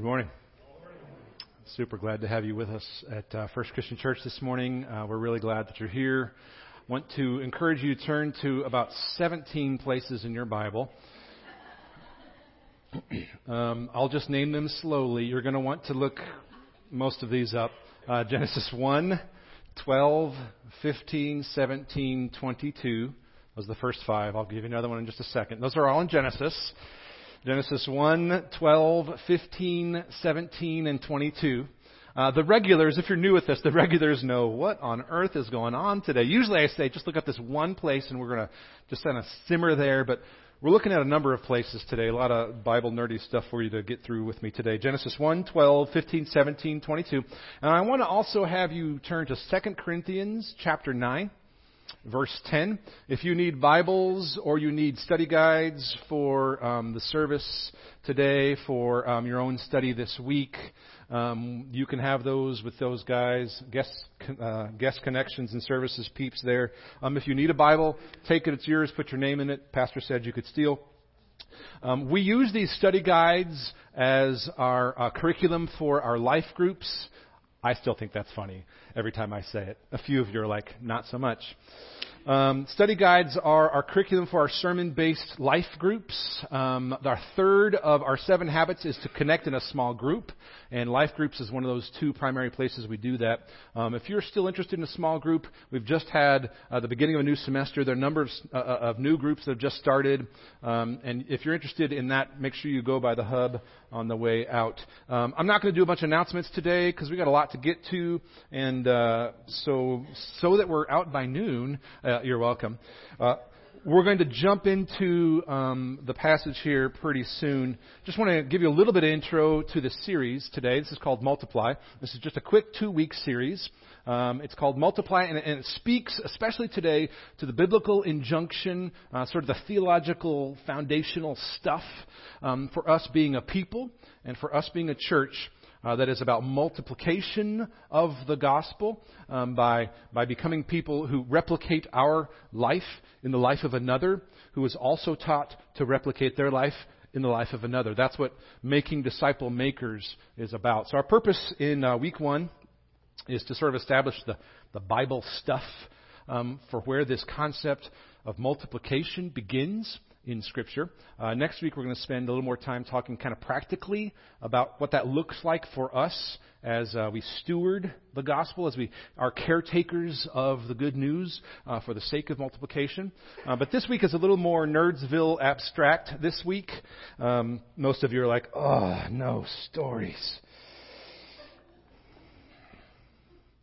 Good morning. Super glad to have you with us at uh, First Christian Church this morning. Uh, we're really glad that you're here. Want to encourage you to turn to about 17 places in your Bible. um, I'll just name them slowly. You're going to want to look most of these up. Uh, Genesis 1, 12, 15, 17, 22. Those are the first five. I'll give you another one in just a second. Those are all in Genesis. Genesis 1, 12, 15, 17, and 22. Uh, the regulars, if you're new with this, the regulars know what on earth is going on today. Usually I say just look up this one place and we're going to just kind of simmer there, but we're looking at a number of places today, a lot of Bible nerdy stuff for you to get through with me today. Genesis 1, 12, 15, 17, 22. And I want to also have you turn to 2 Corinthians chapter 9 verse 10. If you need Bibles or you need study guides for um, the service today, for um, your own study this week, um, you can have those with those guys, guest, uh, guest connections and services peeps there. Um, if you need a Bible, take it, it's yours, put your name in it. Pastor said you could steal. Um, we use these study guides as our uh, curriculum for our life groups. I still think that's funny every time I say it. A few of you are like, not so much. Um, study guides are our curriculum for our sermon based life groups. Um, our third of our seven habits is to connect in a small group, and life groups is one of those two primary places we do that. Um, if you're still interested in a small group, we've just had uh, the beginning of a new semester. There are a number of, uh, uh, of new groups that have just started, um, and if you're interested in that, make sure you go by the hub on the way out. Um, I'm not going to do a bunch of announcements today because we got a lot to get to, and uh, so so that we're out by noon. Uh, you're welcome. Uh, we're going to jump into um, the passage here pretty soon. Just want to give you a little bit of intro to the series today. This is called Multiply. This is just a quick two-week series. Um, it's called Multiply, and, and, it speaks, especially today, to the biblical injunction, uh, sort of the theological foundational stuff um, for us being a people and for us being a church uh, that is about multiplication of the gospel um, by, by becoming people who replicate our life in the life of another who is also taught to replicate their life in the life of another. That's what making disciple makers is about. So, our purpose in uh, week one is to sort of establish the, the Bible stuff um, for where this concept of multiplication begins in Scripture. Uh, next week, we're going to spend a little more time talking kind of practically about what that looks like for us as uh, we steward the gospel, as we are caretakers of the good news uh, for the sake of multiplication. Uh, but this week is a little more Nerdsville abstract. This week, um, most of you are like, oh, no stories.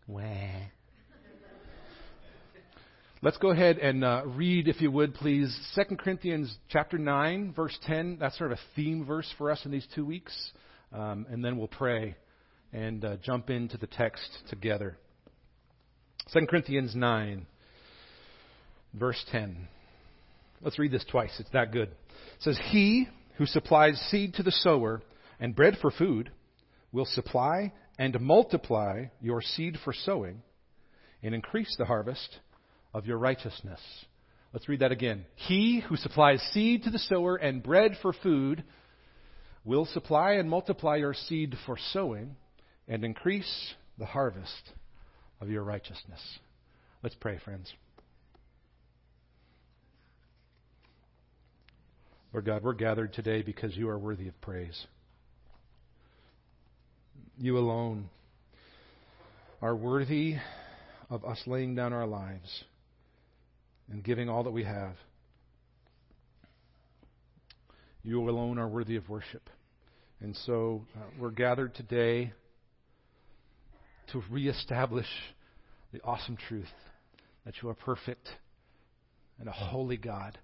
Wah. Let's go ahead and uh, read, if you would, please, 2 Corinthians chapter 9, verse 10. That's sort of a theme verse for us in these two weeks. Um, and then we'll pray and uh, jump into the text together. 2 Corinthians 9, verse 10. Let's read this twice. It's that good. It says, He who supplies seed to the sower and bread for food will supply and multiply your seed for sowing and increase the harvest of your righteousness. Let's read that again. He who supplies seed to the sower and bread for food will supply and multiply your seed for sowing and increase the harvest of your righteousness. Let's pray, friends. Lord God, we're gathered today because you are worthy of praise. You alone are worthy of us laying down our lives and giving all that we have. You alone are worthy of worship. And so uh, we're gathered today to reestablish the awesome truth that you are perfect and a holy God,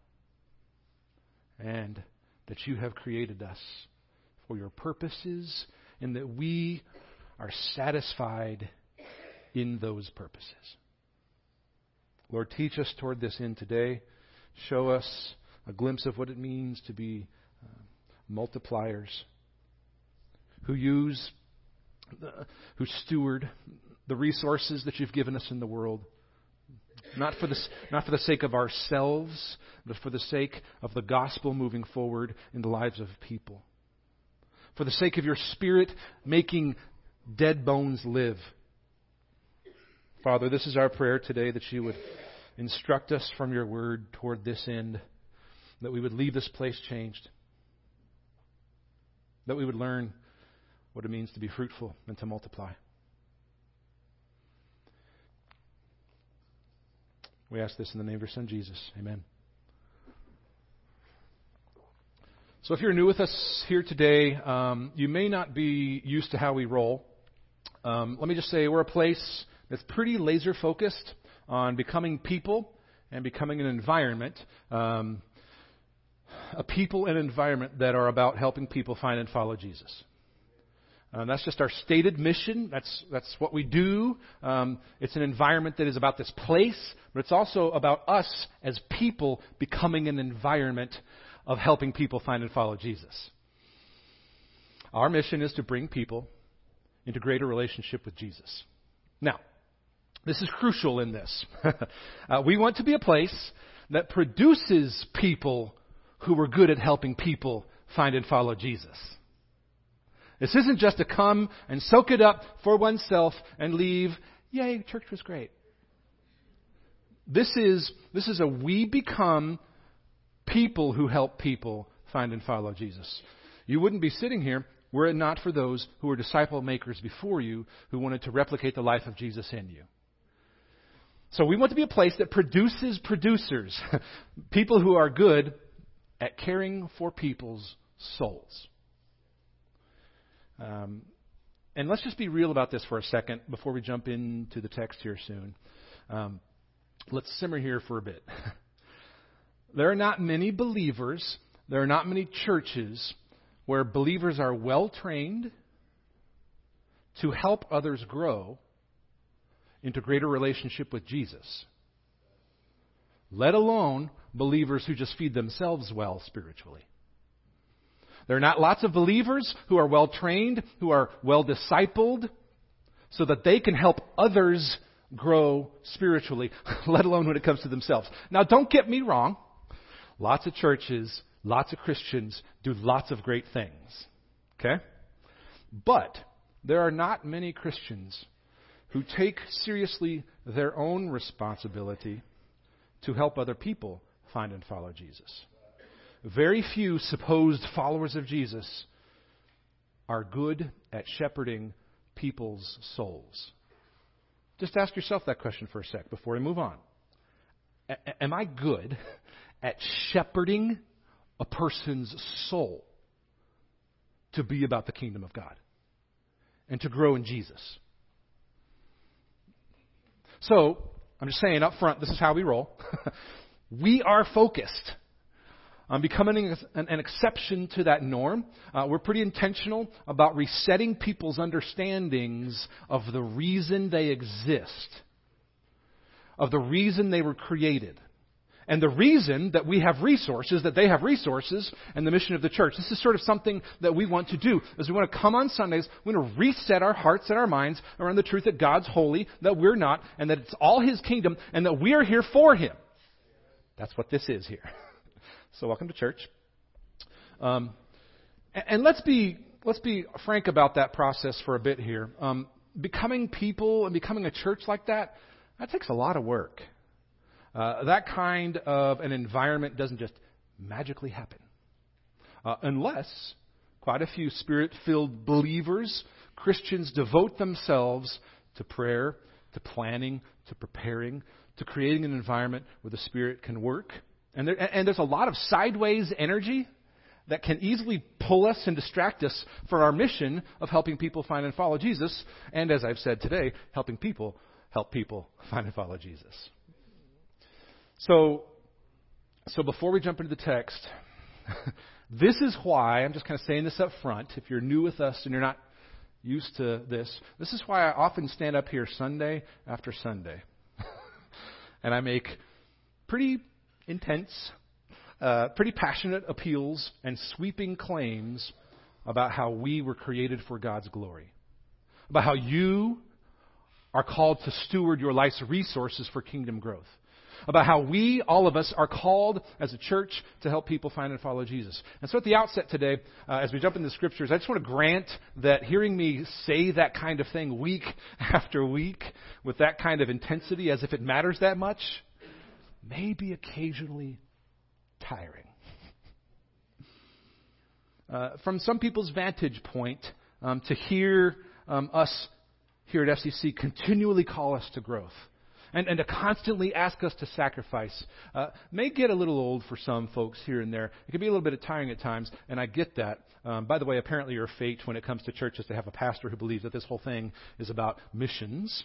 and that you have created us for your purposes, and that we are satisfied in those purposes. Lord, teach us toward this end today. Show us a glimpse of what it means to be uh, multipliers who use, the, who steward the resources that you've given us in the world. Not for, the, not for the sake of ourselves, but for the sake of the gospel moving forward in the lives of people. For the sake of your Spirit, making dead bones live. Father, this is our prayer today that you would instruct us from your word toward this end, that we would leave this place changed, that we would learn what it means to be fruitful and to multiply. We ask this in the name of your Son, Jesus. Amen. So, if you're new with us here today, um, you may not be used to how we roll. Um, let me just say, we're a place that's pretty laser focused on becoming people and becoming an environment. Um, a people and environment that are about helping people find and follow Jesus. Um, that's just our stated mission. That's, that's what we do. Um, it's an environment that is about this place, but it's also about us as people becoming an environment of helping people find and follow Jesus. Our mission is to bring people into greater relationship with Jesus. Now, this is crucial in this. uh, we want to be a place that produces people who are good at helping people find and follow Jesus. This isn't just to come and soak it up for oneself and leave. Yay, church was great. This is, this is a we become people who help people find and follow Jesus. You wouldn't be sitting here were it not for those who were disciple makers before you who wanted to replicate the life of Jesus in you. So we want to be a place that produces producers, people who are good at caring for people's souls. Um, and let's just be real about this for a second before we jump into the text here soon. Um, let's simmer here for a bit. there are not many believers, there are not many churches where believers are well trained to help others grow into greater relationship with Jesus, let alone believers who just feed themselves well spiritually. There are not lots of believers who are well trained, who are well discipled, so that they can help others grow spiritually, let alone when it comes to themselves. Now, don't get me wrong. Lots of churches, lots of Christians do lots of great things. Okay? But there are not many Christians who take seriously their own responsibility to help other people find and follow Jesus very few supposed followers of Jesus are good at shepherding people's souls. Just ask yourself that question for a sec before we move on. A- am I good at shepherding a person's soul to be about the kingdom of God and to grow in Jesus? So, I'm just saying up front, this is how we roll. we are focused on becoming an, an, exception to that norm. Uh, we're pretty intentional about resetting people's understandings of the reason they exist, of the reason they were created. And the reason that we have resources, that they have resources, and the mission of the church. This is sort of something that we want to do. Is we want to come on Sundays, we want to reset our hearts and our minds around the truth that God's holy, that we're not, and that it's all His kingdom, and that we are here for Him. That's what this is here. So welcome to church. Um, and, and, let's be let's be frank about that process for a bit here. Um, becoming people and becoming a church like that that takes a lot of work. Uh, that kind of an environment doesn't just magically happen, uh, unless quite a few spirit-filled believers, Christians, devote themselves to prayer, to planning, to preparing, to creating an environment where the Spirit can work and, there, and there's a lot of sideways energy that can easily pull us and distract us from our mission of helping people find and follow Jesus. And as I've said today, helping people help people find and follow Jesus. So, so before we jump into the text, this is why, I'm just kind of saying this up front. If you're new with us and you're not used to this, this is why I often stand up here Sunday after Sunday. and I make pretty intense, uh, pretty passionate appeals and sweeping claims about how we were created for God's glory, about how you are called to steward your life's resources for kingdom growth. About how we, all of us, are called as a church to help people find and follow Jesus. And so at the outset today, uh, as we jump into the scriptures, I just want to grant that hearing me say that kind of thing week after week with that kind of intensity as if it matters that much may be occasionally tiring. Uh, from some people's vantage point, um, to hear um, us here at FCC continually call us to growth and, and to constantly ask us to sacrifice uh, may get a little old for some folks here and there. It can be a little bit tiring at times, and I get that. Um, by the way, apparently your fate when it comes to church is to have a pastor who believes that this whole thing is about missions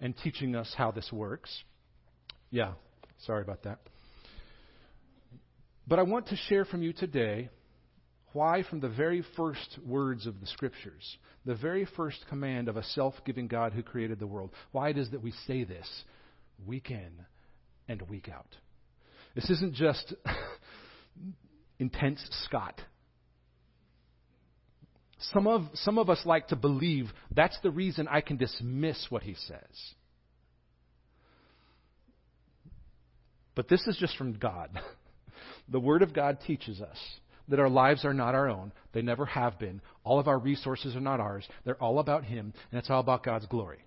and teaching us how this works. Yeah, sorry about that. But I want to share from you today why, from the very first words of the Scriptures, the very first command of a self giving God who created the world, why it is that we say this week in and week out. This isn't just intense Scott. Some of, some of us like to believe that's the reason I can dismiss what he says. But this is just from God. The Word of God teaches us that our lives are not our own. They never have been. All of our resources are not ours. They're all about Him, and it's all about God's glory.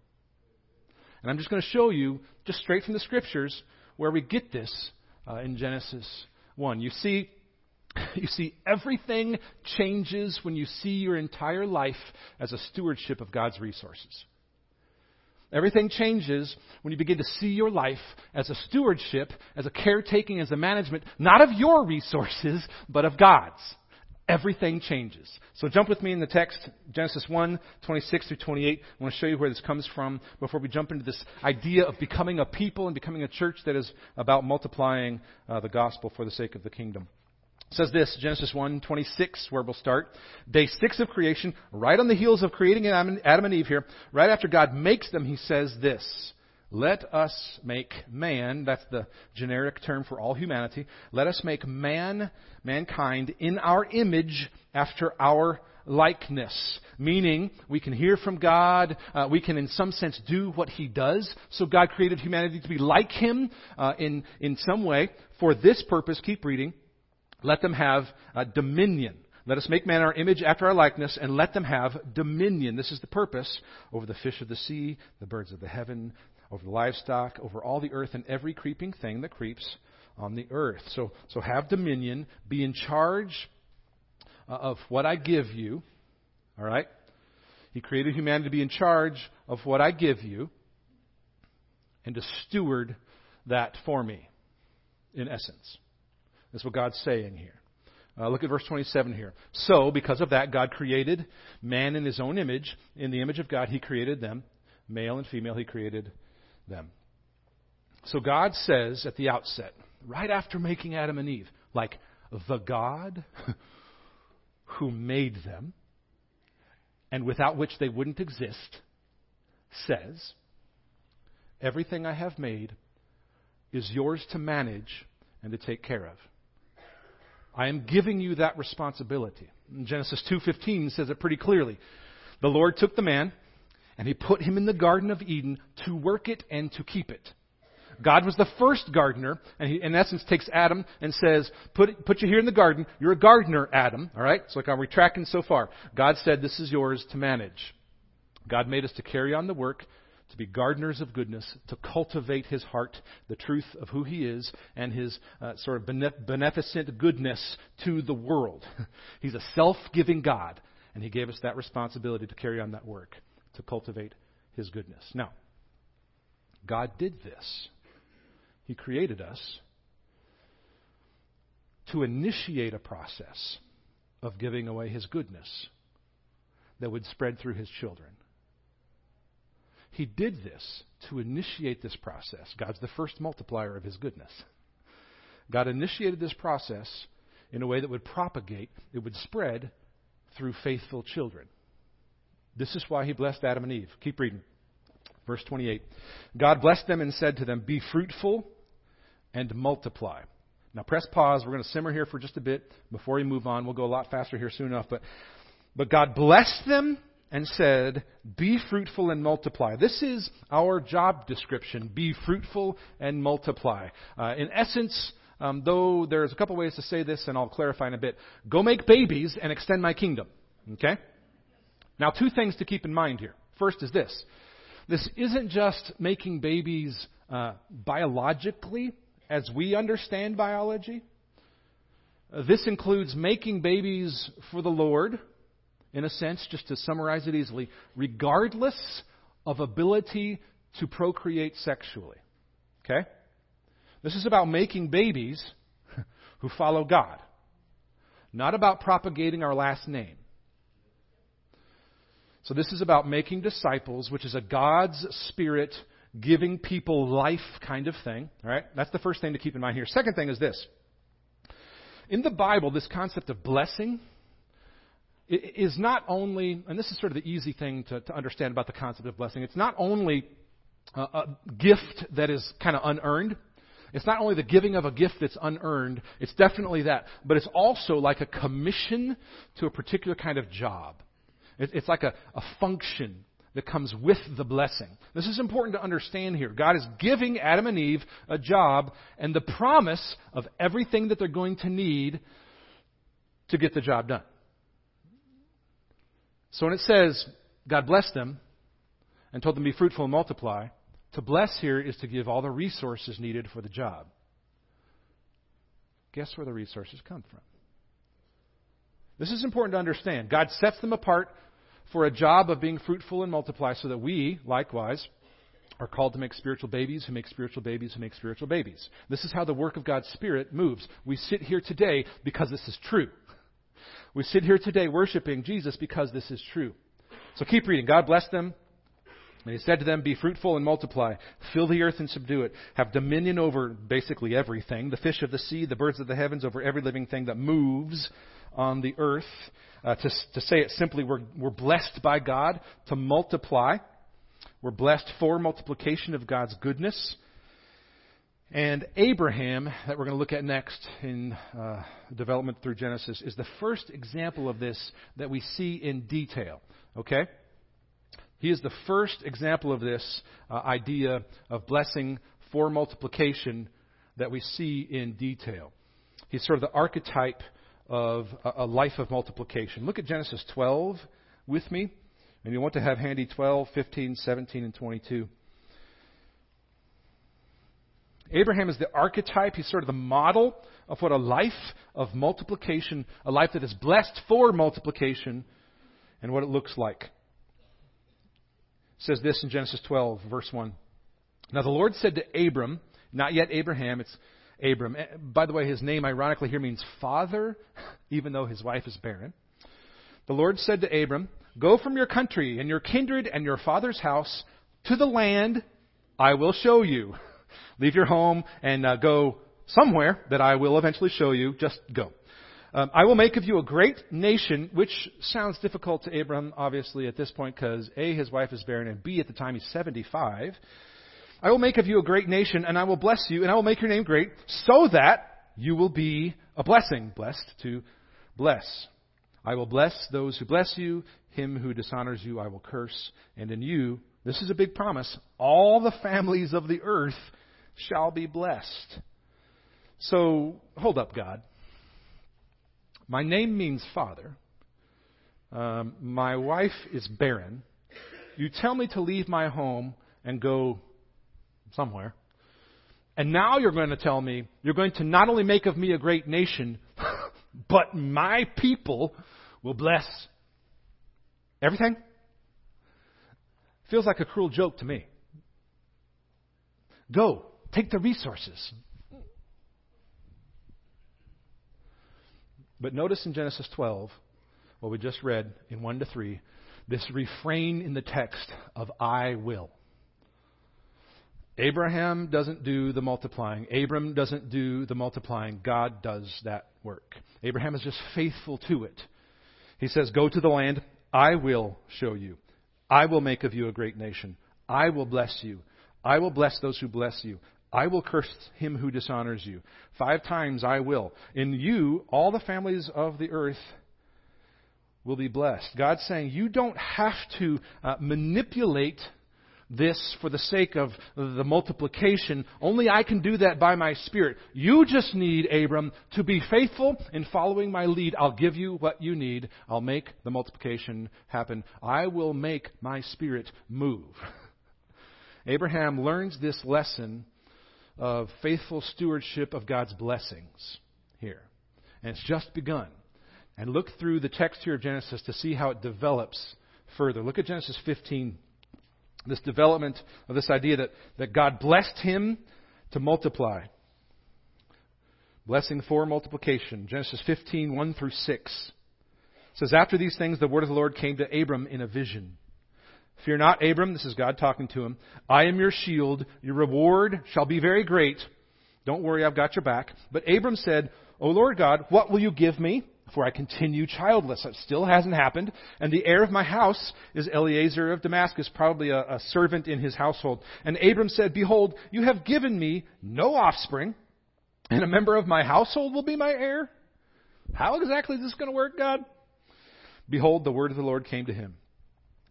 And I'm just going to show you, just straight from the Scriptures, where we get this uh, in Genesis 1. You see, you see, everything changes when you see your entire life as a stewardship of God's resources. Everything changes when you begin to see your life as a stewardship, as a caretaking, as a management, not of your resources, but of God's. Everything changes. So jump with me in the text, Genesis 1, 26 through 28. I want to show you where this comes from before we jump into this idea of becoming a people and becoming a church that is about multiplying uh, the gospel for the sake of the kingdom. Says this, Genesis 1, 26, where we'll start. Day six of creation, right on the heels of creating Adam and Eve here, right after God makes them, he says this. Let us make man, that's the generic term for all humanity, let us make man, mankind, in our image after our likeness. Meaning, we can hear from God, uh, we can in some sense do what He does. So God created humanity to be like Him uh, in, in some way. For this purpose, keep reading, let them have uh, dominion. Let us make man our image after our likeness, and let them have dominion. This is the purpose over the fish of the sea, the birds of the heaven, over the livestock, over all the earth, and every creeping thing that creeps on the earth. So, so have dominion. Be in charge uh, of what I give you. All right? He created humanity to be in charge of what I give you and to steward that for me, in essence. That's what God's saying here. Uh, look at verse 27 here. So, because of that, God created man in his own image. In the image of God, he created them. Male and female, he created them. So, God says at the outset, right after making Adam and Eve, like the God who made them, and without which they wouldn't exist, says, Everything I have made is yours to manage and to take care of. I am giving you that responsibility. Genesis 2:15 says it pretty clearly. The Lord took the man and he put him in the garden of Eden to work it and to keep it. God was the first gardener, and he, in essence, takes Adam and says, put, put you here in the garden. You're a gardener, Adam. All right? So, like, we tracking so far? God said, This is yours to manage. God made us to carry on the work to be gardeners of goodness, to cultivate his heart, the truth of who he is, and his uh, sort of beneficent goodness to the world. He's a self giving God, and he gave us that responsibility to carry on that work, to cultivate his goodness. Now, God did this. He created us to initiate a process of giving away his goodness that would spread through his children. He did this to initiate this process. God's the first multiplier of His goodness. God initiated this process in a way that would propagate, it would spread through faithful children. This is why He blessed Adam and Eve. Keep reading. Verse 28. God blessed them and said to them, Be fruitful and multiply. Now, press pause. We're going to simmer here for just a bit before we move on. We'll go a lot faster here soon enough. But, but God blessed them and said, Be fruitful and multiply. This is our job description be fruitful and multiply. Uh, in essence, um, though there's a couple ways to say this, and I'll clarify in a bit go make babies and extend my kingdom. Okay? Now, two things to keep in mind here. First is this this isn't just making babies uh, biologically, as we understand biology. Uh, this includes making babies for the Lord, in a sense, just to summarize it easily, regardless of ability to procreate sexually. Okay? This is about making babies who follow God, not about propagating our last name. So, this is about making disciples, which is a God's Spirit giving people life kind of thing. All right? That's the first thing to keep in mind here. Second thing is this. In the Bible, this concept of blessing is not only, and this is sort of the easy thing to, to understand about the concept of blessing, it's not only a, a gift that is kind of unearned. It's not only the giving of a gift that's unearned, it's definitely that, but it's also like a commission to a particular kind of job. It, it's like a, a function that comes with the blessing. This is important to understand here. God is giving Adam and Eve a job and the promise of everything that they're going to need to get the job done. So when it says God blessed them and told them to be fruitful and multiply, to bless here is to give all the resources needed for the job. Guess where the resources come from? This is important to understand. God sets them apart for a job of being fruitful and multiply so that we, likewise, are called to make spiritual babies who make spiritual babies who make spiritual babies. This is how the work of God's Spirit moves. We sit here today because this is true. We sit here today worshiping Jesus because this is true. So keep reading. God blessed them. And he said to them, Be fruitful and multiply, fill the earth and subdue it, have dominion over basically everything the fish of the sea, the birds of the heavens, over every living thing that moves on the earth. Uh, to, to say it simply, we're, we're blessed by God to multiply. We're blessed for multiplication of God's goodness. And Abraham, that we're going to look at next in uh, development through Genesis, is the first example of this that we see in detail. Okay? He is the first example of this uh, idea of blessing for multiplication that we see in detail. He's sort of the archetype of a life of multiplication. Look at Genesis 12 with me. And you want to have handy 12, 15, 17, and 22. Abraham is the archetype. He's sort of the model of what a life of multiplication, a life that is blessed for multiplication, and what it looks like. It says this in Genesis 12, verse 1. Now the Lord said to Abram, not yet Abraham, it's Abram. Eh, by the way, his name ironically here means father, even though his wife is barren. The Lord said to Abram, Go from your country and your kindred and your father's house to the land I will show you. Leave your home and uh, go somewhere that I will eventually show you. Just go. Um, I will make of you a great nation, which sounds difficult to Abram, obviously, at this point, because A, his wife is barren, and B, at the time he's 75. I will make of you a great nation, and I will bless you, and I will make your name great, so that you will be a blessing. Blessed to bless. I will bless those who bless you. Him who dishonors you, I will curse. And in you, this is a big promise, all the families of the earth shall be blessed. So, hold up, God. My name means father. Um, my wife is barren. You tell me to leave my home and go somewhere. And now you're going to tell me you're going to not only make of me a great nation, but my people will bless everything? Feels like a cruel joke to me. Go, take the resources. But notice in Genesis 12, what we just read in 1 to 3, this refrain in the text of I will. Abraham doesn't do the multiplying. Abram doesn't do the multiplying. God does that work. Abraham is just faithful to it. He says, Go to the land I will show you. I will make of you a great nation. I will bless you. I will bless those who bless you. I will curse him who dishonors you. Five times I will. In you, all the families of the earth will be blessed. God's saying you don't have to uh, manipulate this for the sake of the multiplication. Only I can do that by my Spirit. You just need, Abram, to be faithful in following my lead. I'll give you what you need. I'll make the multiplication happen. I will make my Spirit move. Abraham learns this lesson of faithful stewardship of God's blessings here. And it's just begun. And look through the text here of Genesis to see how it develops further. Look at Genesis 15 this development of this idea that, that God blessed him to multiply. Blessing for multiplication. Genesis 15, 1 through 6. says, After these things, the word of the Lord came to Abram in a vision. Fear not, Abram, this is God talking to him. I am your shield. Your reward shall be very great. Don't worry, I've got your back. But Abram said, O Lord God, what will you give me? for I continue childless. That still hasn't happened. And the heir of my house is Eliezer of Damascus, probably a, a servant in his household. And Abram said, Behold, you have given me no offspring, and a member of my household will be my heir. How exactly is this going to work, God? Behold, the word of the Lord came to him.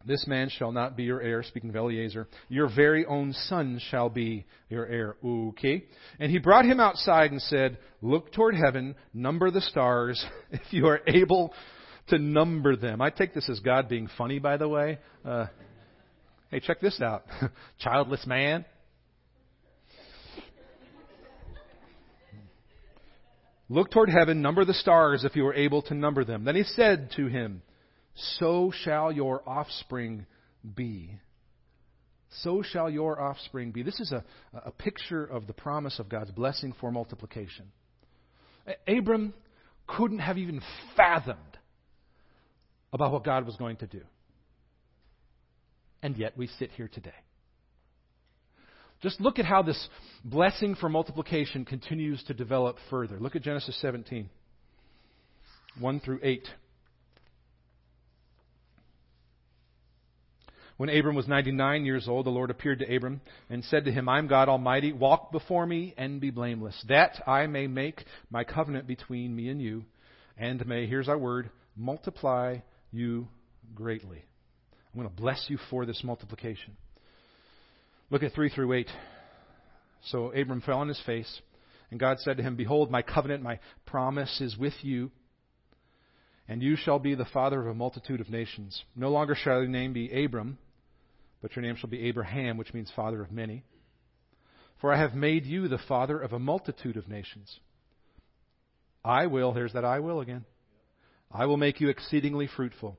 This man shall not be your heir, speaking of Eliezer. Your very own son shall be your heir. Okay. And he brought him outside and said, Look toward heaven, number the stars, if you are able to number them. I take this as God being funny, by the way. Uh, hey, check this out. Childless man. Look toward heaven, number the stars if you are able to number them. Then he said to him, so shall your offspring be. So shall your offspring be. This is a, a picture of the promise of God's blessing for multiplication. Abram couldn't have even fathomed about what God was going to do. And yet we sit here today. Just look at how this blessing for multiplication continues to develop further. Look at Genesis 17, 1 through 8. When Abram was 99 years old, the Lord appeared to Abram and said to him, I am God Almighty. Walk before me and be blameless, that I may make my covenant between me and you, and may, here's our word, multiply you greatly. I'm going to bless you for this multiplication. Look at 3 through 8. So Abram fell on his face, and God said to him, Behold, my covenant, my promise is with you and you shall be the father of a multitude of nations. No longer shall your name be Abram, but your name shall be Abraham, which means father of many. For I have made you the father of a multitude of nations. I will, there's that I will again. I will make you exceedingly fruitful,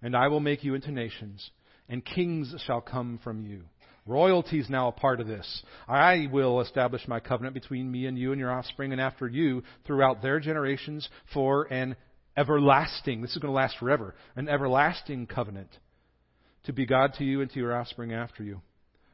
and I will make you into nations, and kings shall come from you. Royalty is now a part of this. I will establish my covenant between me and you and your offspring and after you throughout their generations for an everlasting, this is going to last forever, an everlasting covenant to be God to you and to your offspring after you.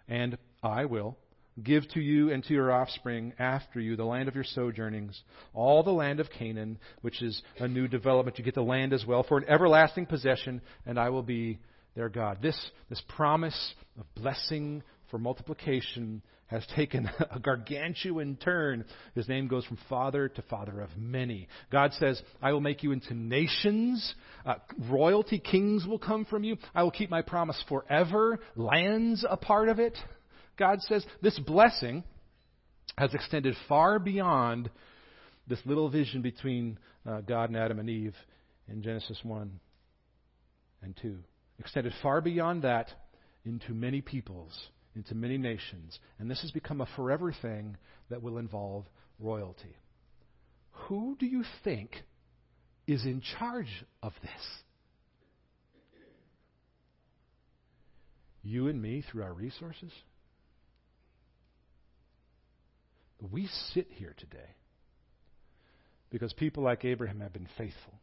And I will give to you and to your offspring after you the land of your sojournings, all the land of Canaan, which is a new development. You get the land as well for an everlasting possession, and I will be their God. This, this promise of blessing for multiplication has taken a gargantuan turn. His name goes from father to father of many. God says, I will make you into nations. Uh, royalty, kings will come from you. I will keep my promise forever. Lands a part of it. God says, this blessing has extended far beyond this little vision between uh, God and Adam and Eve in Genesis 1 and 2. Extended far beyond that into many peoples into many nations, and this has become a forever thing that will involve royalty. Who do you think is in charge of this? You and me through our resources? We sit here today because people like Abraham have been faithful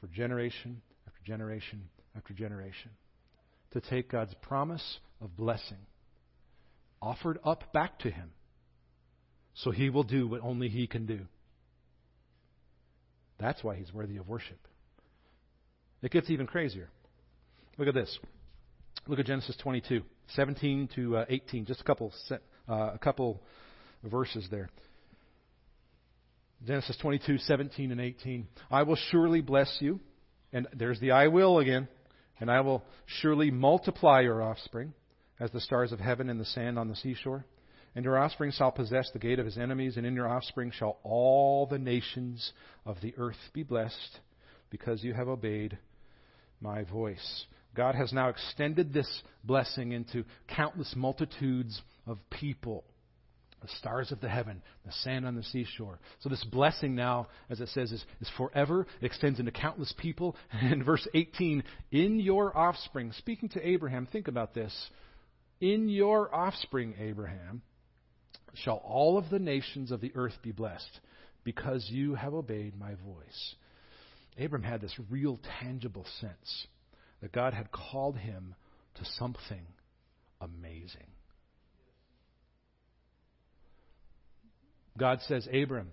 for generation after generation after generation to take God's promise of blessing offered up back to him so he will do what only he can do. That's why he's worthy of worship. It gets even crazier. Look at this. Look at Genesis 22, 17 to uh, 18. Just a couple, uh, a couple verses there. Genesis 22, 17 and 18. I will surely bless you and there's the I will again, and I will surely multiply your offspring as the stars of heaven and the sand on the seashore. And your offspring shall possess the gate of his enemies, and in your offspring shall all the nations of the earth be blessed, because you have obeyed my voice. God has now extended this blessing into countless multitudes of people. The stars of the heaven, the sand on the seashore. So this blessing now, as it says, is, is forever. It extends into countless people. And verse 18, in your offspring, speaking to Abraham, think about this. In your offspring, Abraham, shall all of the nations of the earth be blessed, because you have obeyed my voice. Abraham had this real tangible sense that God had called him to something amazing. God says, Abram,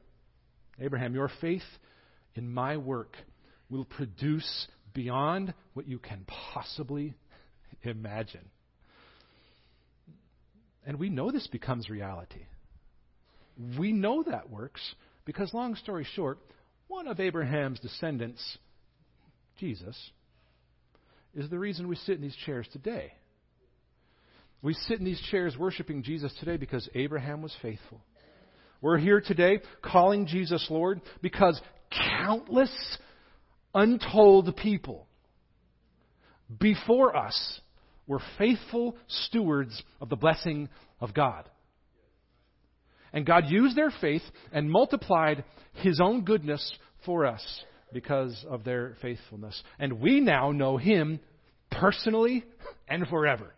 Abraham, your faith in my work will produce beyond what you can possibly imagine. And we know this becomes reality. We know that works because, long story short, one of Abraham's descendants, Jesus, is the reason we sit in these chairs today. We sit in these chairs worshiping Jesus today because Abraham was faithful. We're here today calling Jesus Lord because countless untold people before us were faithful stewards of the blessing of God. And God used their faith and multiplied His own goodness for us because of their faithfulness. And we now know Him personally and forever.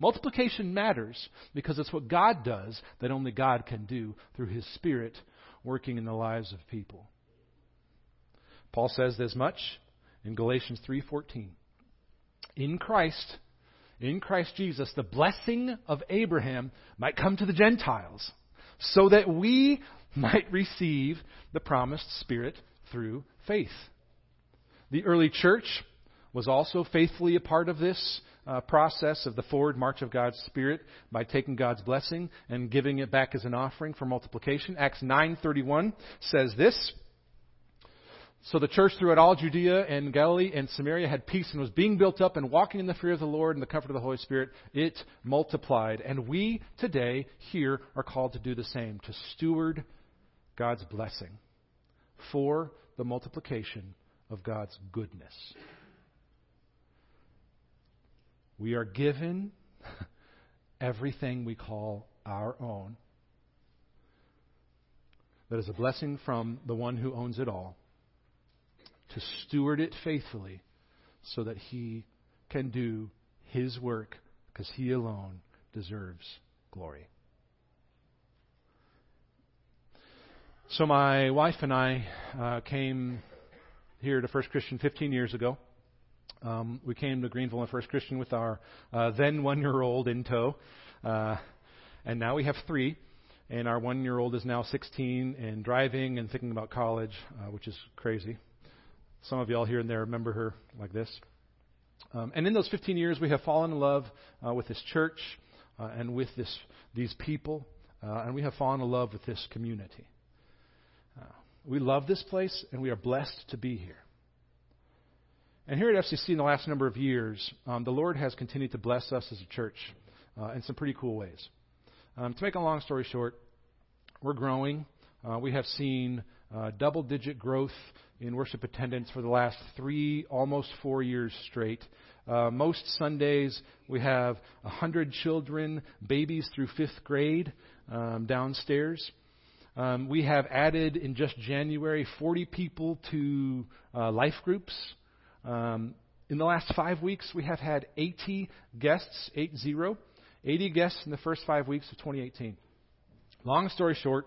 Multiplication matters because it's what God does that only God can do through His Spirit working in the lives of people. Paul says this much in Galatians 3:14. In Christ, in Christ Jesus, the blessing of Abraham might come to the Gentiles so that we might receive the promised Spirit through faith. The early church was also faithfully a part of this uh, process of the forward march of God's Spirit by taking God's blessing and giving it back as an offering for multiplication. Acts 9:31 says this. So the church throughout all Judea and Galilee and Samaria had peace and was being built up and walking in the fear of the Lord and the comfort of the Holy Spirit. It multiplied. And we today here are called to do the same, to steward God's blessing for the multiplication of God's goodness. We are given everything we call our own. That is a blessing from the one who owns it all to steward it faithfully so that he can do his work because he alone deserves glory. So, my wife and I uh, came here to First Christian 15 years ago. Um, we came to Greeneville and First Christian with our uh, then one year old in tow. Uh, and now we have three. And our one year old is now 16 and driving and thinking about college, uh, which is crazy. Some of y'all here and there remember her like this. Um, and in those 15 years, we have fallen in love uh, with this church uh, and with this, these people, uh, and we have fallen in love with this community. Uh, we love this place, and we are blessed to be here. And here at FCC in the last number of years, um, the Lord has continued to bless us as a church uh, in some pretty cool ways. Um, to make a long story short, we're growing. Uh, we have seen double digit growth in worship attendance for the last three, almost four years straight. Uh, most Sundays we have 100 children, babies through fifth grade, um, downstairs. Um, we have added in just January 40 people to uh, life groups. Um, in the last five weeks, we have had 80 guests, 80, 80 guests in the first five weeks of 2018. Long story short,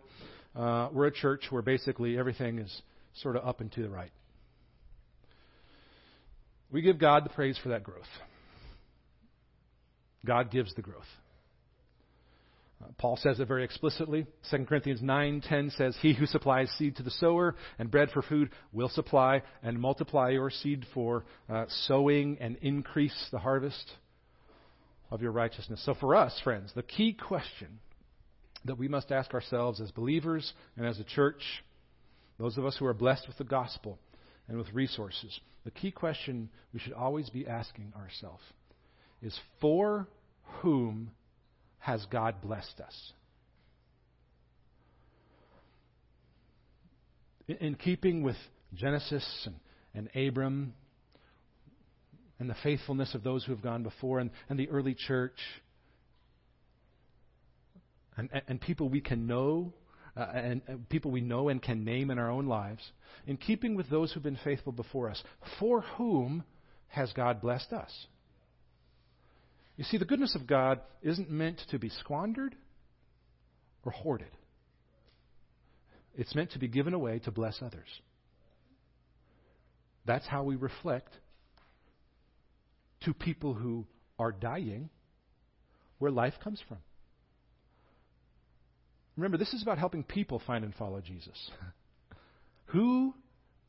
uh, we're a church where basically everything is sort of up and to the right. We give God the praise for that growth. God gives the growth. Uh, Paul says it very explicitly. 2 Corinthians 9:10 says, "He who supplies seed to the sower and bread for food will supply and multiply your seed for uh, sowing and increase the harvest of your righteousness." So for us, friends, the key question that we must ask ourselves as believers and as a church those of us who are blessed with the gospel and with resources. The key question we should always be asking ourselves is for whom has God blessed us? In, in keeping with Genesis and, and Abram and the faithfulness of those who have gone before and, and the early church and, and people we can know uh, and, and people we know and can name in our own lives, in keeping with those who've been faithful before us, for whom has God blessed us? You see, the goodness of God isn't meant to be squandered or hoarded. It's meant to be given away to bless others. That's how we reflect to people who are dying where life comes from. Remember, this is about helping people find and follow Jesus. Who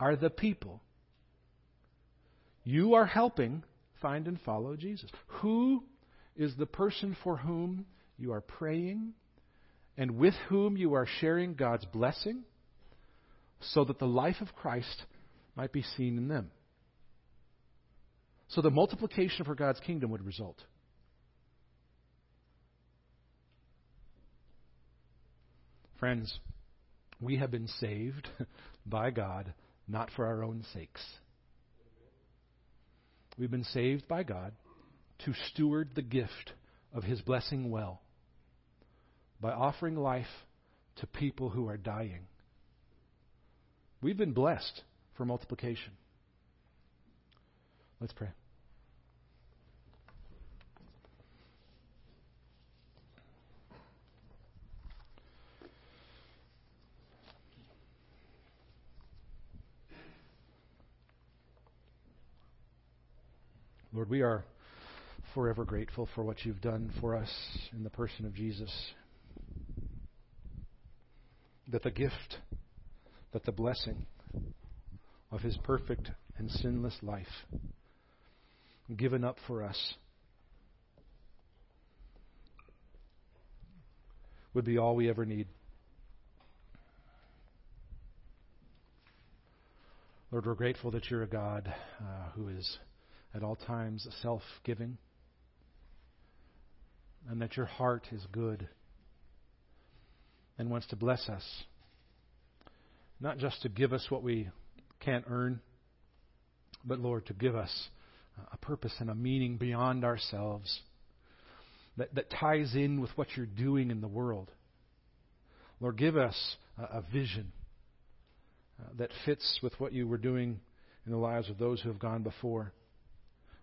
are the people you are helping find and follow Jesus? Who is the person for whom you are praying and with whom you are sharing God's blessing so that the life of Christ might be seen in them? So the multiplication for God's kingdom would result. Friends, we have been saved by God not for our own sakes. We've been saved by God to steward the gift of His blessing well by offering life to people who are dying. We've been blessed for multiplication. Let's pray. Lord, we are forever grateful for what you've done for us in the person of Jesus. That the gift, that the blessing of his perfect and sinless life given up for us would be all we ever need. Lord, we're grateful that you're a God uh, who is at all times self giving, and that your heart is good and wants to bless us. Not just to give us what we can't earn, but Lord, to give us a purpose and a meaning beyond ourselves that, that ties in with what you're doing in the world. Lord, give us a, a vision uh, that fits with what you were doing in the lives of those who have gone before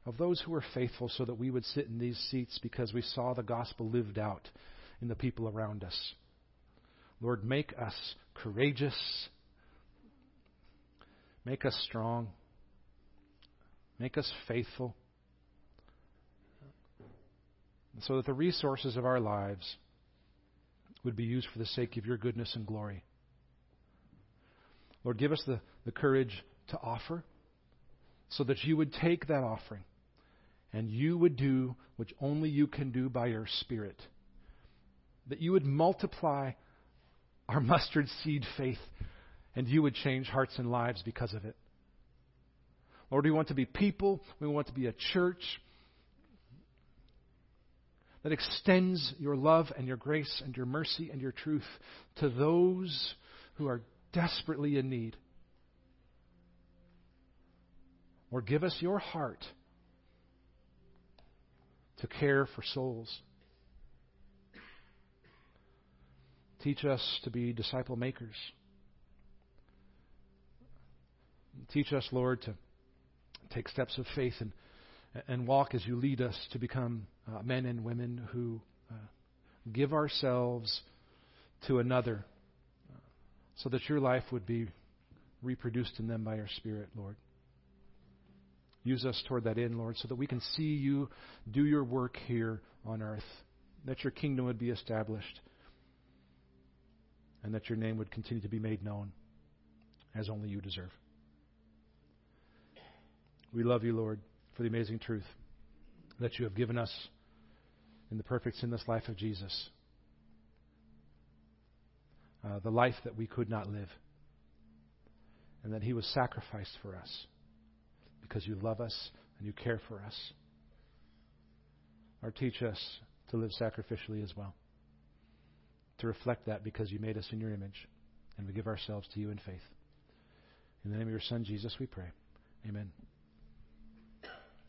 of those who were faithful so that we would sit in these seats because we saw the gospel lived out in the people around us. Lord, make us courageous. Make us strong. Make us faithful. So that the resources of our lives would be used for the sake of your goodness and glory. Lord, give us the, the courage to offer so that you would take that offering and you would do which only you can do by your Spirit. That you would multiply our mustard seed faith and you would change hearts and lives because of it. Lord, we want to be people, we want to be a church that extends your love and your grace and your mercy and your truth to those who are desperately in need. Or give us your heart to care for souls. Teach us to be disciple makers. Teach us, Lord, to take steps of faith and, and walk as you lead us to become uh, men and women who uh, give ourselves to another uh, so that your life would be reproduced in them by your Spirit, Lord. Use us toward that end, Lord, so that we can see you do your work here on earth, that your kingdom would be established, and that your name would continue to be made known as only you deserve. We love you, Lord, for the amazing truth that you have given us in the perfect sinless life of Jesus. Uh, the life that we could not live. and that He was sacrificed for us because you love us and you care for us. Or teach us to live sacrificially as well, to reflect that because you made us in your image, and we give ourselves to you in faith. In the name of your Son, Jesus, we pray. Amen.